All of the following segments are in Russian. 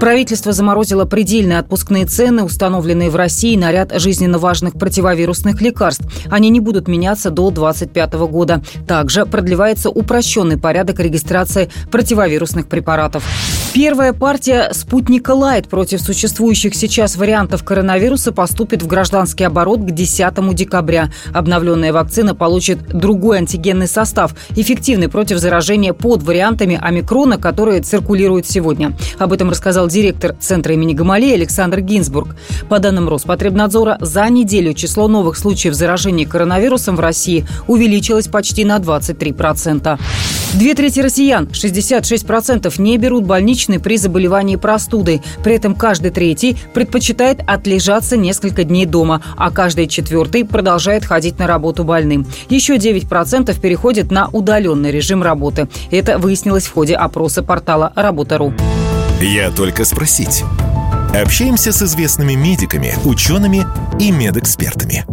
Правительство заморозило предельные отпускные цены, установленные в России на ряд жизненно важных противовирусных лекарств. Они не будут меняться до 2025 года. Также продлевается упрощенный порядок регистрации противовирусных препаратов. Первая партия «Спутника Лайт» против существующих сейчас вариантов коронавируса поступит в гражданский оборот к 10 декабря. Обновленная вакцина получит другой антигенный состав, эффективный против заражения под вариантами омикрона, которые циркулируют сегодня. Об этом рассказал директор Центра имени Гамалея Александр Гинзбург. По данным Роспотребнадзора, за неделю число новых случаев заражения коронавирусом в России увеличилось почти на 23%. Две трети россиян, 66%, не берут больничный при заболевании простудой. При этом каждый третий предпочитает отлежаться несколько дней дома, а каждый четвертый продолжает ходить на работу больным. Еще 9% переходят на удаленный режим работы. Это выяснилось в ходе опроса портала «Работа.ру». Я только спросить. Общаемся с известными медиками, учеными и медэкспертами.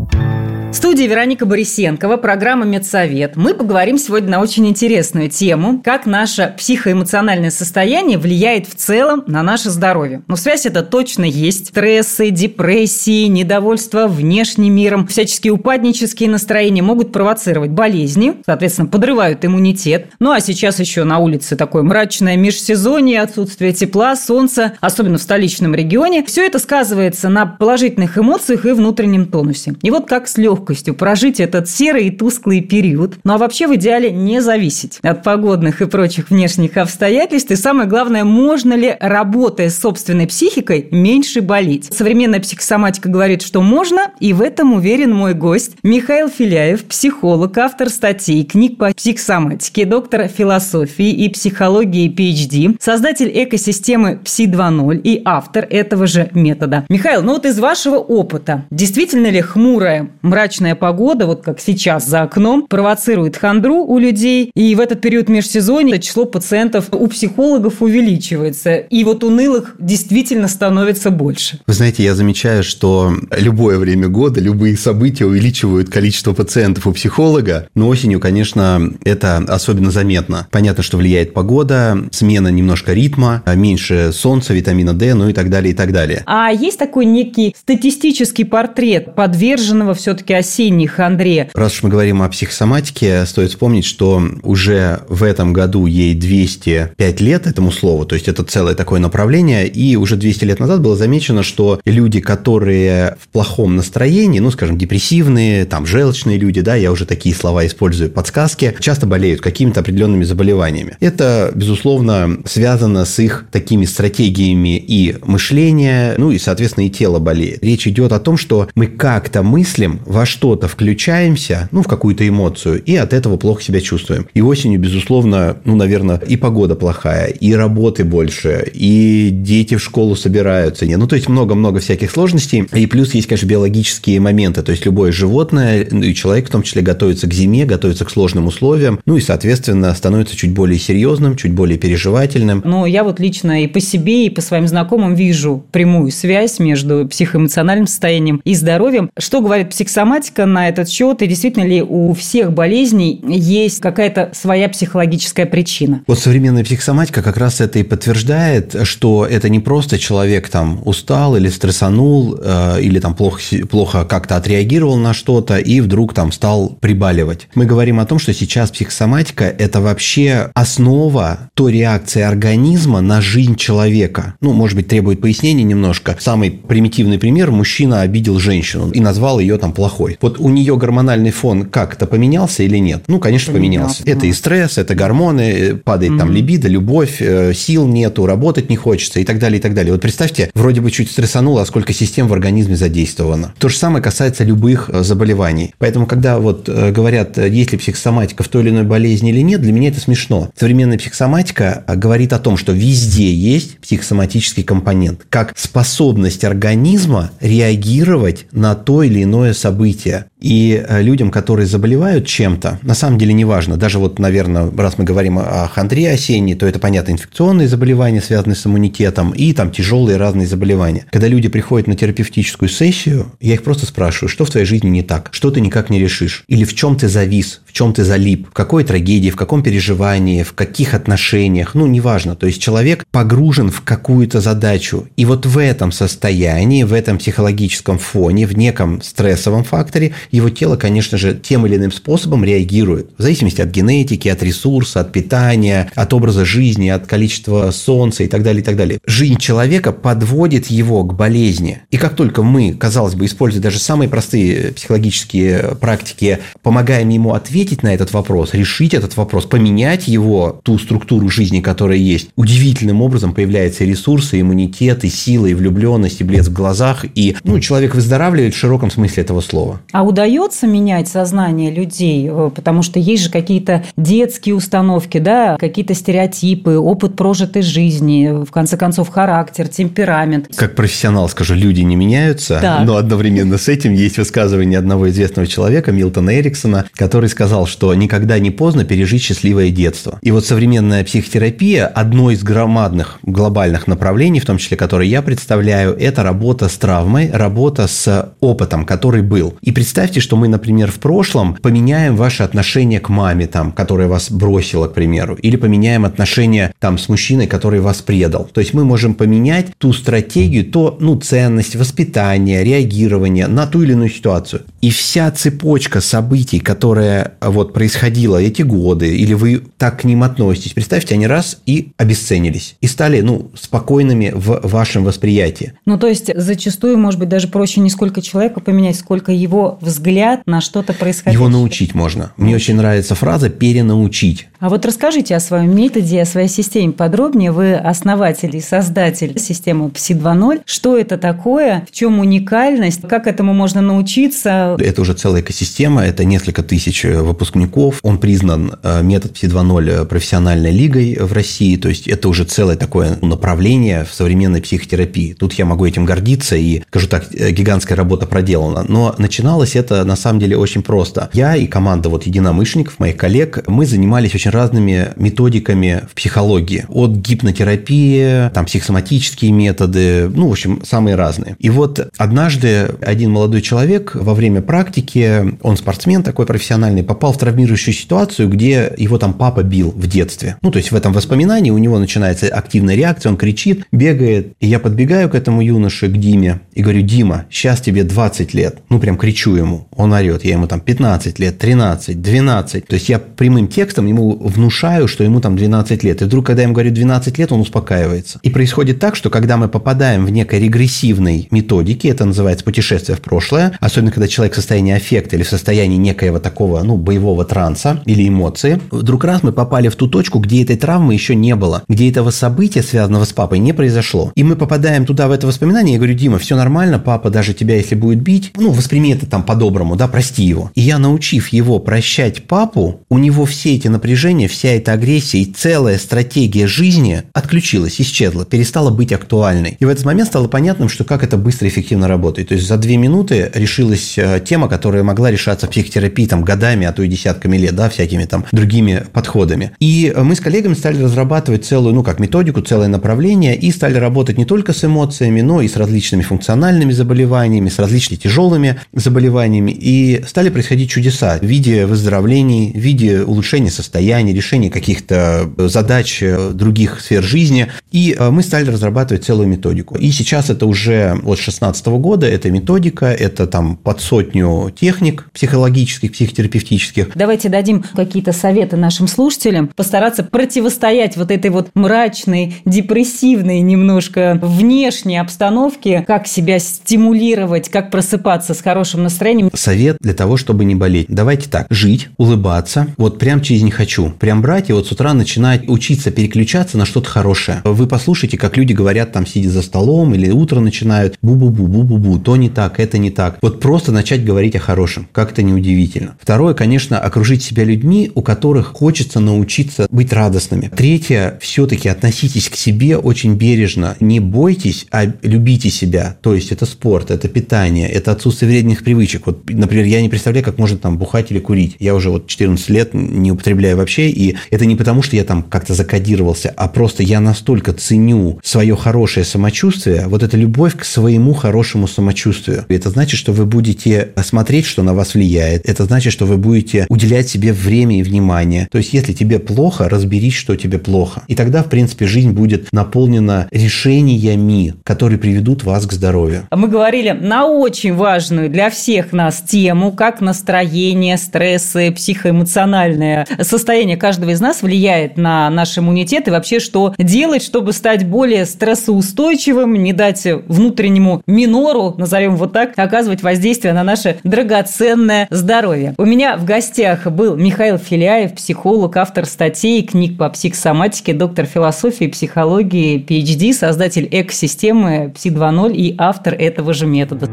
В студии Вероника Борисенкова, программа «Медсовет». Мы поговорим сегодня на очень интересную тему, как наше психоэмоциональное состояние влияет в целом на наше здоровье. Но связь это точно есть. Стрессы, депрессии, недовольство внешним миром, всяческие упаднические настроения могут провоцировать болезни, соответственно, подрывают иммунитет. Ну а сейчас еще на улице такое мрачное межсезонье, отсутствие тепла, солнца, особенно в столичном регионе. Все это сказывается на положительных эмоциях и внутреннем тонусе. И вот как с легкостью легкостью прожить этот серый и тусклый период. Ну а вообще в идеале не зависеть от погодных и прочих внешних обстоятельств. И самое главное, можно ли, работая с собственной психикой, меньше болеть. Современная психосоматика говорит, что можно, и в этом уверен мой гость Михаил Филяев, психолог, автор статей, книг по психосоматике, доктор философии и психологии PhD, создатель экосистемы Пси 2.0 и автор этого же метода. Михаил, ну вот из вашего опыта, действительно ли хмурая, мрачная мрачная погода, вот как сейчас за окном, провоцирует хандру у людей. И в этот период межсезонья число пациентов у психологов увеличивается. И вот унылых действительно становится больше. Вы знаете, я замечаю, что любое время года, любые события увеличивают количество пациентов у психолога. Но осенью, конечно, это особенно заметно. Понятно, что влияет погода, смена немножко ритма, меньше солнца, витамина D, ну и так далее, и так далее. А есть такой некий статистический портрет подверженного все-таки осенних хандре. Раз уж мы говорим о психосоматике, стоит вспомнить, что уже в этом году ей 205 лет этому слову, то есть это целое такое направление, и уже 200 лет назад было замечено, что люди, которые в плохом настроении, ну, скажем, депрессивные, там, желчные люди, да, я уже такие слова использую, подсказки, часто болеют какими-то определенными заболеваниями. Это, безусловно, связано с их такими стратегиями и мышления, ну, и, соответственно, и тело болеет. Речь идет о том, что мы как-то мыслим во что-то включаемся, ну, в какую-то эмоцию, и от этого плохо себя чувствуем. И осенью, безусловно, ну, наверное, и погода плохая, и работы больше, и дети в школу собираются. Ну, то есть много-много всяких сложностей. И плюс есть, конечно, биологические моменты. То есть любое животное, ну, и человек в том числе готовится к зиме, готовится к сложным условиям, ну и, соответственно, становится чуть более серьезным, чуть более переживательным. Ну, я вот лично и по себе, и по своим знакомым вижу прямую связь между психоэмоциональным состоянием и здоровьем. Что говорит психосоматика? Психосоматика на этот счет? И действительно ли у всех болезней есть какая-то своя психологическая причина? Вот современная психосоматика как раз это и подтверждает, что это не просто человек там устал или стрессанул, э, или там плохо, плохо как-то отреагировал на что-то и вдруг там стал прибаливать. Мы говорим о том, что сейчас психосоматика – это вообще основа той реакции организма на жизнь человека. Ну, может быть, требует пояснения немножко. Самый примитивный пример – мужчина обидел женщину и назвал ее там плохой. Вот у нее гормональный фон как-то поменялся или нет? Ну, конечно, поменялся. поменялся. Это и стресс, это гормоны, падает mm-hmm. там либидо, любовь, э, сил нету, работать не хочется и так далее, и так далее. Вот представьте, вроде бы чуть стрессануло, а сколько систем в организме задействовано. То же самое касается любых э, заболеваний. Поэтому, когда вот э, говорят, есть ли психосоматика в той или иной болезни или нет, для меня это смешно. Современная психосоматика говорит о том, что везде есть психосоматический компонент, как способность организма реагировать на то или иное событие развития. И э, людям, которые заболевают чем-то, на самом деле неважно. Даже вот, наверное, раз мы говорим о хандре осенней, то это, понятно, инфекционные заболевания, связанные с иммунитетом, и там тяжелые разные заболевания. Когда люди приходят на терапевтическую сессию, я их просто спрашиваю, что в твоей жизни не так, что ты никак не решишь, или в чем ты завис, в чем ты залип, в какой трагедии, в каком переживании, в каких отношениях, ну, неважно. То есть человек погружен в какую-то задачу. И вот в этом состоянии, в этом психологическом фоне, в неком стрессовом факторе его тело, конечно же, тем или иным способом реагирует. В зависимости от генетики, от ресурса, от питания, от образа жизни, от количества солнца и так далее, и так далее. Жизнь человека подводит его к болезни. И как только мы, казалось бы, используя даже самые простые психологические практики, помогаем ему ответить на этот вопрос, решить этот вопрос, поменять его, ту структуру жизни, которая есть, удивительным образом появляются ресурсы, и иммунитет, и сила, и влюбленность, и блеск в глазах, и ну, человек выздоравливает в широком смысле этого слова. А удовольствие удается менять сознание людей? Э, потому что есть же какие-то детские установки, да, какие-то стереотипы, опыт прожитой жизни, в конце концов, характер, темперамент. Как профессионал скажу, люди не меняются, так. но одновременно с этим есть высказывание одного известного человека, Милтона Эриксона, который сказал, что никогда не поздно пережить счастливое детство. И вот современная психотерапия, одно из громадных глобальных направлений, в том числе, которые я представляю, это работа с травмой, работа с опытом, который был. И представьте Представьте, что мы, например, в прошлом поменяем ваше отношение к маме, там, которая вас бросила, к примеру, или поменяем отношение там, с мужчиной, который вас предал. То есть мы можем поменять ту стратегию, то, ну, ценность, воспитание, реагирование на ту или иную ситуацию. И вся цепочка событий, которая вот происходила эти годы, или вы так к ним относитесь, представьте, они раз и обесценились, и стали, ну, спокойными в вашем восприятии. Ну, то есть зачастую, может быть, даже проще не сколько человека поменять, сколько его взгляд взгляд на что-то происходящее. Его научить можно. Мне очень нравится фраза «перенаучить». А вот расскажите о своем методе, о своей системе подробнее. Вы основатель и создатель системы PSI 2.0. Что это такое? В чем уникальность? Как этому можно научиться? Это уже целая экосистема. Это несколько тысяч выпускников. Он признан э, метод PSI 2.0 профессиональной лигой в России. То есть это уже целое такое направление в современной психотерапии. Тут я могу этим гордиться и, скажу так, э, гигантская работа проделана. Но начиналось это на самом деле очень просто. Я и команда вот единомышленников, моих коллег, мы занимались очень разными методиками в психологии. От гипнотерапии, там психосоматические методы, ну, в общем, самые разные. И вот однажды один молодой человек во время практики, он спортсмен такой профессиональный, попал в травмирующую ситуацию, где его там папа бил в детстве. Ну, то есть в этом воспоминании у него начинается активная реакция, он кричит, бегает. И я подбегаю к этому юноше, к Диме, и говорю, Дима, сейчас тебе 20 лет. Ну, прям кричу ему. Он орет. Я ему там 15 лет, 13, 12. То есть я прямым текстом ему внушаю, что ему там 12 лет. И вдруг, когда я ему говорю 12 лет, он успокаивается. И происходит так, что когда мы попадаем в некой регрессивной методике, это называется путешествие в прошлое, особенно когда человек в состоянии аффекта или в состоянии некоего такого, ну, боевого транса или эмоции, вдруг раз мы попали в ту точку, где этой травмы еще не было, где этого события, связанного с папой, не произошло. И мы попадаем туда, в это воспоминание, я говорю, Дима, все нормально, папа даже тебя, если будет бить, ну, восприми это там по-доброму, да, прости его. И я, научив его прощать папу, у него все эти напряжения вся эта агрессия и целая стратегия жизни отключилась, исчезла, перестала быть актуальной. И в этот момент стало понятным, что как это быстро и эффективно работает. То есть за две минуты решилась э, тема, которая могла решаться в психотерапии там годами, а то и десятками лет, да, всякими там другими подходами. И мы с коллегами стали разрабатывать целую, ну, как методику, целое направление и стали работать не только с эмоциями, но и с различными функциональными заболеваниями, с различными тяжелыми заболеваниями, исследованиями, и стали происходить чудеса в виде выздоровлений, в виде улучшения состояния, решения каких-то задач других сфер жизни. И мы стали разрабатывать целую методику. И сейчас это уже от 2016 года, это методика, это там под сотню техник психологических, психотерапевтических. Давайте дадим какие-то советы нашим слушателям, постараться противостоять вот этой вот мрачной, депрессивной немножко внешней обстановке, как себя стимулировать, как просыпаться с хорошим настроением. Совет для того, чтобы не болеть. Давайте так, жить, улыбаться, вот прям через «не хочу», прям брать и вот с утра начинать учиться переключаться на что-то хорошее. Вы послушайте, как люди говорят там, сидя за столом или утро начинают, бу-бу-бу, бу-бу-бу, то не так, это не так. Вот просто начать говорить о хорошем, как-то неудивительно. Второе, конечно, окружить себя людьми, у которых хочется научиться быть радостными. Третье, все-таки относитесь к себе очень бережно. Не бойтесь, а любите себя. То есть это спорт, это питание, это отсутствие вредных привычек. Вот, например, я не представляю, как можно там бухать или курить. Я уже вот 14 лет не употребляю вообще, и это не потому, что я там как-то закодировался, а просто я настолько ценю свое хорошее самочувствие, вот эта любовь к своему хорошему самочувствию. Это значит, что вы будете смотреть, что на вас влияет. Это значит, что вы будете уделять себе время и внимание. То есть, если тебе плохо, разберись, что тебе плохо. И тогда, в принципе, жизнь будет наполнена решениями, которые приведут вас к здоровью. Мы говорили на очень важную для всех нас тему, как настроение, стрессы, психоэмоциональное состояние каждого из нас влияет на наш иммунитет и вообще, что делать, чтобы стать более стрессоустойчивым, не дать внутреннему минору, назовем вот так, оказывать воздействие на наше драгоценное здоровье. У меня в гостях был Михаил Филяев, психолог, автор статей, книг по психосоматике, доктор философии, психологии, PhD, создатель экосистемы Пси 2.0 и автор этого же метода.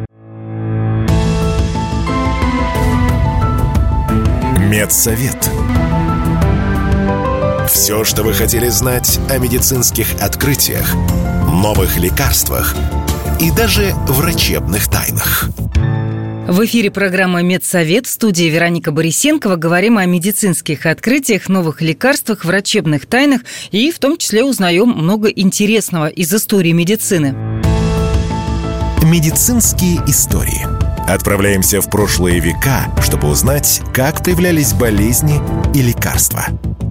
Медсовет. Все, что вы хотели знать о медицинских открытиях, новых лекарствах и даже врачебных тайнах. В эфире программа «Медсовет» в студии Вероника Борисенкова. Говорим о медицинских открытиях, новых лекарствах, врачебных тайнах и в том числе узнаем много интересного из истории медицины. Медицинские истории. Отправляемся в прошлые века, чтобы узнать, как появлялись болезни и лекарства –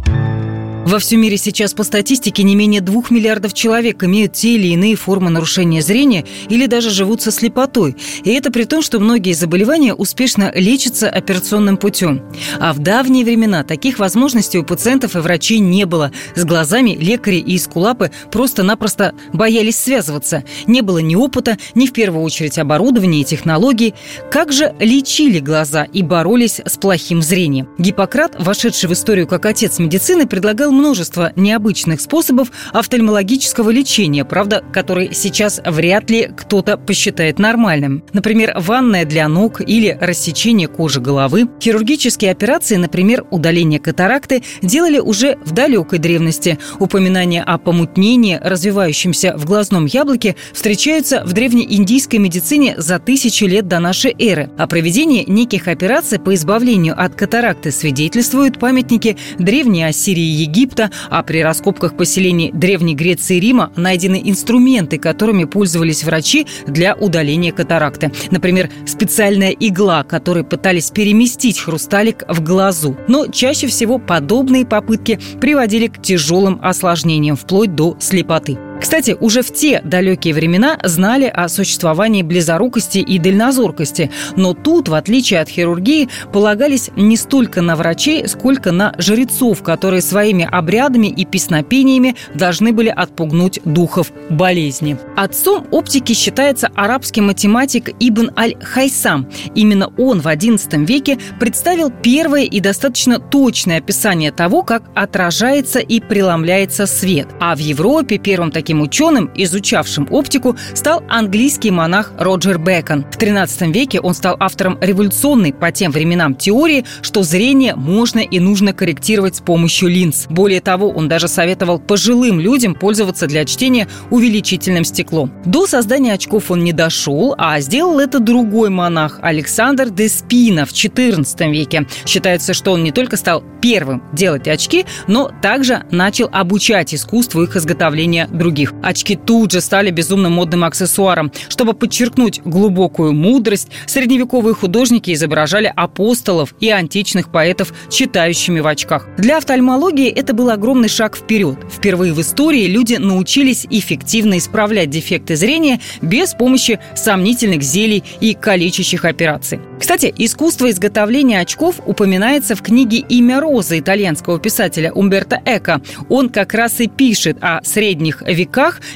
во всем мире сейчас по статистике не менее двух миллиардов человек имеют те или иные формы нарушения зрения или даже живут со слепотой. И это при том, что многие заболевания успешно лечатся операционным путем. А в давние времена таких возможностей у пациентов и врачей не было. С глазами лекари и эскулапы просто-напросто боялись связываться. Не было ни опыта, ни в первую очередь оборудования и технологий. Как же лечили глаза и боролись с плохим зрением? Гиппократ, вошедший в историю как отец медицины, предлагал множество необычных способов офтальмологического лечения, правда, который сейчас вряд ли кто-то посчитает нормальным. Например, ванная для ног или рассечение кожи головы. Хирургические операции, например, удаление катаракты, делали уже в далекой древности. Упоминания о помутнении, развивающемся в глазном яблоке, встречаются в древнеиндийской медицине за тысячи лет до нашей эры. О проведении неких операций по избавлению от катаракты свидетельствуют памятники Древней Ассирии и Египта, Египта, а при раскопках поселений Древней Греции и Рима найдены инструменты, которыми пользовались врачи для удаления катаракты. Например, специальная игла, которой пытались переместить хрусталик в глазу. Но чаще всего подобные попытки приводили к тяжелым осложнениям, вплоть до слепоты. Кстати, уже в те далекие времена знали о существовании близорукости и дальнозоркости, но тут, в отличие от хирургии, полагались не столько на врачей, сколько на жрецов, которые своими обрядами и песнопениями должны были отпугнуть духов болезни. Отцом оптики считается арабский математик Ибн Аль-Хайсам. Именно он в XI веке представил первое и достаточно точное описание того, как отражается и преломляется свет. А в Европе первым таким Таким ученым, изучавшим оптику, стал английский монах Роджер Бекон. В XIII веке он стал автором революционной по тем временам теории, что зрение можно и нужно корректировать с помощью линз. Более того, он даже советовал пожилым людям пользоваться для чтения увеличительным стеклом. До создания очков он не дошел, а сделал это другой монах Александр де Спина в XIV веке. Считается, что он не только стал первым делать очки, но также начал обучать искусству их изготовления другим других. Очки тут же стали безумно модным аксессуаром. Чтобы подчеркнуть глубокую мудрость, средневековые художники изображали апостолов и античных поэтов читающими в очках. Для офтальмологии это был огромный шаг вперед. Впервые в истории люди научились эффективно исправлять дефекты зрения без помощи сомнительных зелий и калечащих операций. Кстати, искусство изготовления очков упоминается в книге «Имя розы» итальянского писателя Умберто Эко. Он как раз и пишет о средних веках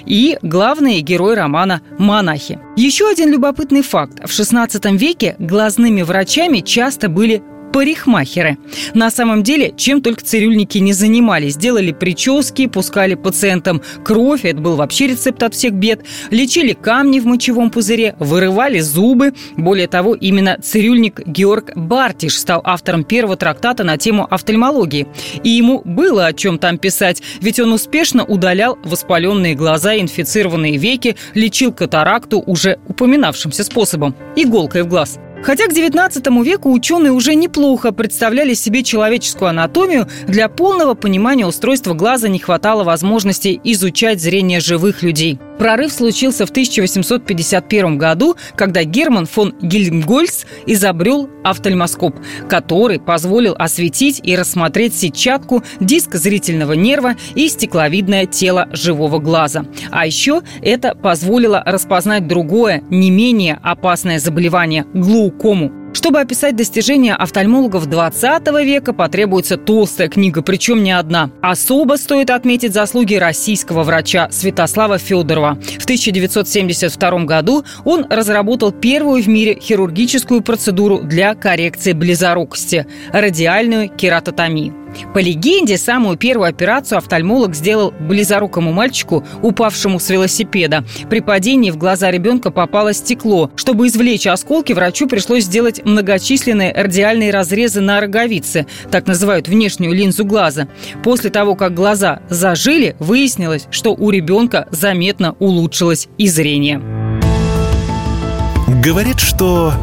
и главный герой романа «Монахи». Еще один любопытный факт. В XVI веке глазными врачами часто были парикмахеры. На самом деле, чем только цирюльники не занимались. Делали прически, пускали пациентам кровь, это был вообще рецепт от всех бед. Лечили камни в мочевом пузыре, вырывали зубы. Более того, именно цирюльник Георг Бартиш стал автором первого трактата на тему офтальмологии. И ему было о чем там писать, ведь он успешно удалял воспаленные глаза инфицированные веки, лечил катаракту уже упоминавшимся способом – иголкой в глаз. Хотя к XIX веку ученые уже неплохо представляли себе человеческую анатомию, для полного понимания устройства глаза не хватало возможности изучать зрение живых людей. Прорыв случился в 1851 году, когда Герман фон Гильмгольц изобрел офтальмоскоп, который позволил осветить и рассмотреть сетчатку, диск зрительного нерва и стекловидное тело живого глаза. А еще это позволило распознать другое, не менее опасное заболевание – глаукому. Чтобы описать достижения офтальмологов 20 века, потребуется толстая книга, причем не одна. Особо стоит отметить заслуги российского врача Святослава Федорова. В 1972 году он разработал первую в мире хирургическую процедуру для коррекции близорукости – радиальную кератотомию. По легенде, самую первую операцию офтальмолог сделал близорукому мальчику, упавшему с велосипеда. При падении в глаза ребенка попало стекло. Чтобы извлечь осколки, врачу пришлось сделать многочисленные радиальные разрезы на роговице, так называют внешнюю линзу глаза. После того, как глаза зажили, выяснилось, что у ребенка заметно улучшилось и зрение. Говорят, что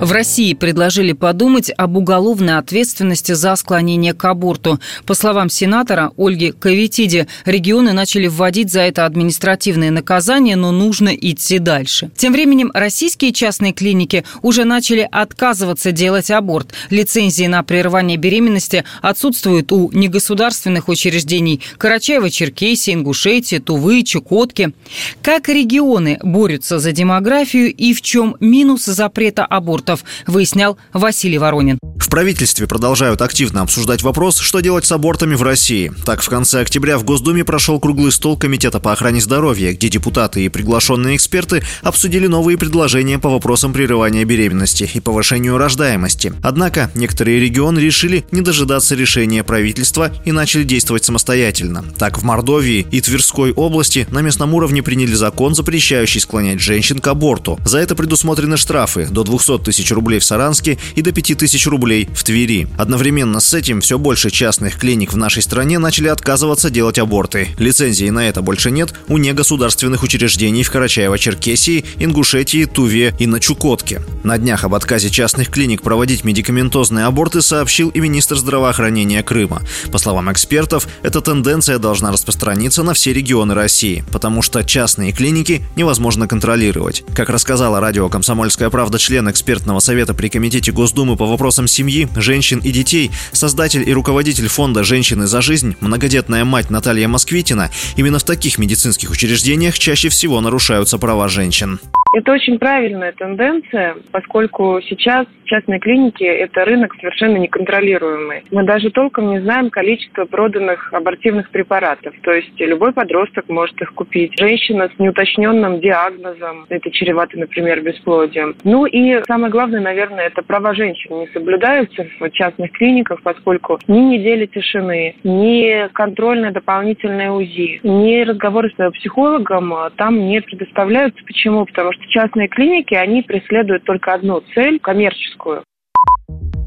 в России предложили подумать об уголовной ответственности за склонение к аборту. По словам сенатора Ольги Кавитиди, регионы начали вводить за это административные наказания, но нужно идти дальше. Тем временем российские частные клиники уже начали отказываться делать аборт. Лицензии на прерывание беременности отсутствуют у негосударственных учреждений Карачаева-Черкесии, Ингушетии, Тувы, Чукотки. Как регионы борются за демографию и в чем минус запрета аборта? Абортов, выяснял Василий Воронин. В правительстве продолжают активно обсуждать вопрос, что делать с абортами в России. Так, в конце октября в Госдуме прошел круглый стол Комитета по охране здоровья, где депутаты и приглашенные эксперты обсудили новые предложения по вопросам прерывания беременности и повышению рождаемости. Однако некоторые регионы решили не дожидаться решения правительства и начали действовать самостоятельно. Так, в Мордовии и Тверской области на местном уровне приняли закон, запрещающий склонять женщин к аборту. За это предусмотрены штрафы до 200 тысяч тысяч рублей в Саранске и до 5 тысяч рублей в Твери. Одновременно с этим все больше частных клиник в нашей стране начали отказываться делать аборты. Лицензии на это больше нет у негосударственных учреждений в Карачаево-Черкесии, Ингушетии, Туве и на Чукотке. На днях об отказе частных клиник проводить медикаментозные аборты сообщил и министр здравоохранения Крыма. По словам экспертов, эта тенденция должна распространиться на все регионы России, потому что частные клиники невозможно контролировать. Как рассказала радио «Комсомольская правда» член экспертного экспертного совета при Комитете Госдумы по вопросам семьи, женщин и детей, создатель и руководитель фонда «Женщины за жизнь», многодетная мать Наталья Москвитина, именно в таких медицинских учреждениях чаще всего нарушаются права женщин. Это очень правильная тенденция, поскольку сейчас частные клиники – это рынок совершенно неконтролируемый. Мы даже толком не знаем количество проданных абортивных препаратов. То есть любой подросток может их купить. Женщина с неуточненным диагнозом, это чревато, например, бесплодием. Ну и самое главное, наверное, это права женщин не соблюдаются в частных клиниках, поскольку ни недели тишины, ни контрольное дополнительное УЗИ, ни разговоры с психологом там не предоставляются. Почему? Потому что частные клиники, они преследуют только одну цель – коммерческую.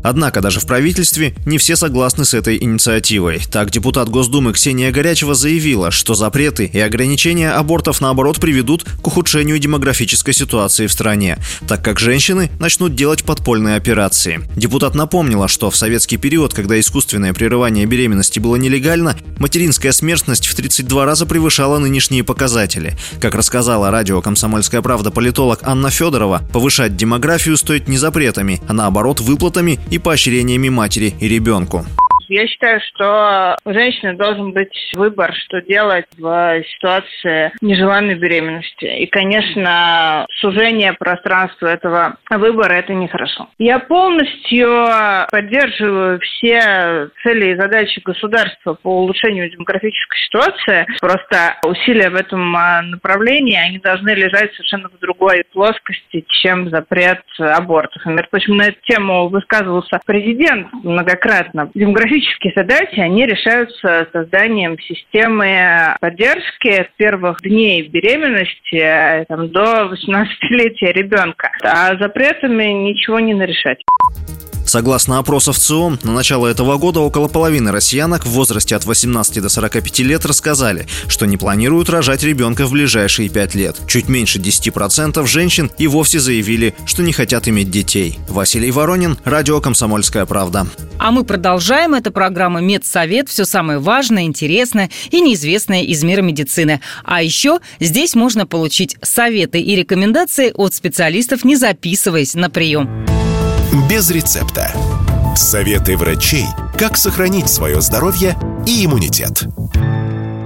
Однако даже в правительстве не все согласны с этой инициативой. Так, депутат Госдумы Ксения Горячева заявила, что запреты и ограничения абортов, наоборот, приведут к ухудшению демографической ситуации в стране, так как женщины начнут делать подпольные операции. Депутат напомнила, что в советский период, когда искусственное прерывание беременности было нелегально, материнская смертность в 32 раза превышала нынешние показатели. Как рассказала радио «Комсомольская правда» политолог Анна Федорова, повышать демографию стоит не запретами, а наоборот выплатами и поощрениями матери и ребенку. Я считаю, что у женщины должен быть выбор, что делать в ситуации нежеланной беременности. И, конечно, сужение пространства этого выбора – это нехорошо. Я полностью поддерживаю все цели и задачи государства по улучшению демографической ситуации. Просто усилия в этом а, направлении, они должны лежать совершенно в другой плоскости, чем запрет абортов. Например, почему на эту тему высказывался президент многократно. Демографическая Практические задачи, они решаются созданием системы поддержки с первых дней беременности э, там, до 18-летия ребенка. А запретами ничего не нарешать. Согласно опросов ЦИОМ, на начало этого года около половины россиянок в возрасте от 18 до 45 лет рассказали, что не планируют рожать ребенка в ближайшие 5 лет. Чуть меньше 10% женщин и вовсе заявили, что не хотят иметь детей. Василий Воронин, Радио «Комсомольская правда». А мы продолжаем. Это программа «Медсовет». Все самое важное, интересное и неизвестное из мира медицины. А еще здесь можно получить советы и рекомендации от специалистов, не записываясь на прием без рецепта. Советы врачей, как сохранить свое здоровье и иммунитет.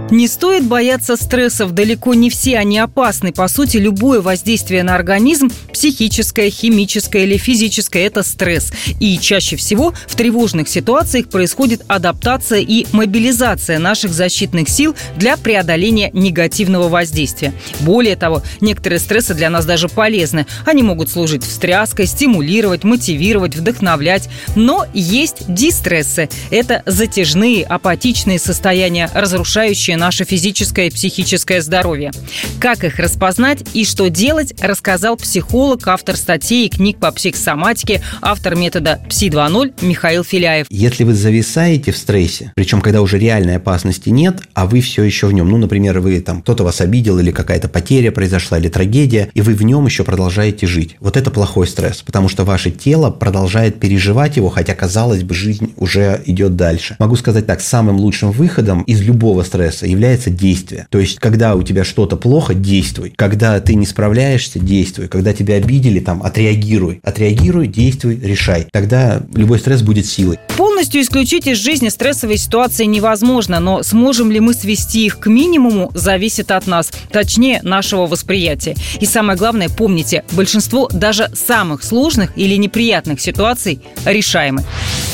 Не стоит бояться стрессов, далеко не все они опасны. По сути, любое воздействие на организм, психическое, химическое или физическое, это стресс. И чаще всего в тревожных ситуациях происходит адаптация и мобилизация наших защитных сил для преодоления негативного воздействия. Более того, некоторые стрессы для нас даже полезны. Они могут служить встряской, стимулировать, мотивировать, вдохновлять. Но есть дистрессы. Это затяжные, апатичные состояния, разрушающие наше физическое и психическое здоровье. Как их распознать и что делать, рассказал психолог, автор статей и книг по психосоматике, автор метода ПСИ 2.0 Михаил Филяев. Если вы зависаете в стрессе, причем когда уже реальной опасности нет, а вы все еще в нем, ну, например, вы там кто-то вас обидел или какая-то потеря произошла или трагедия, и вы в нем еще продолжаете жить. Вот это плохой стресс, потому что ваше тело продолжает переживать его, хотя, казалось бы, жизнь уже идет дальше. Могу сказать так, самым лучшим выходом из любого стресса является действие. То есть, когда у тебя что-то плохо, действуй. Когда ты не справляешься, действуй. Когда тебя обидели, там, отреагируй. Отреагируй, действуй, решай. Тогда любой стресс будет силой. Полностью исключить из жизни стрессовые ситуации невозможно, но сможем ли мы свести их к минимуму, зависит от нас, точнее, нашего восприятия. И самое главное, помните, большинство даже самых сложных или неприятных ситуаций решаемы.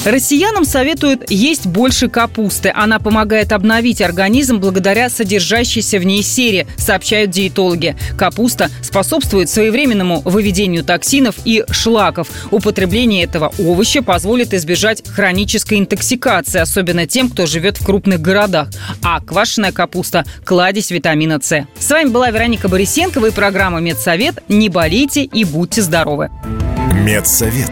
Россиянам советуют есть больше капусты. Она помогает обновить организм благодаря содержащейся в ней сере, сообщают диетологи. Капуста способствует своевременному выведению токсинов и шлаков. Употребление этого овоща позволит избежать хронической интоксикации, особенно тем, кто живет в крупных городах. А квашеная капуста – кладезь витамина С. С вами была Вероника Борисенкова и программа «Медсовет». Не болейте и будьте здоровы. Медсовет.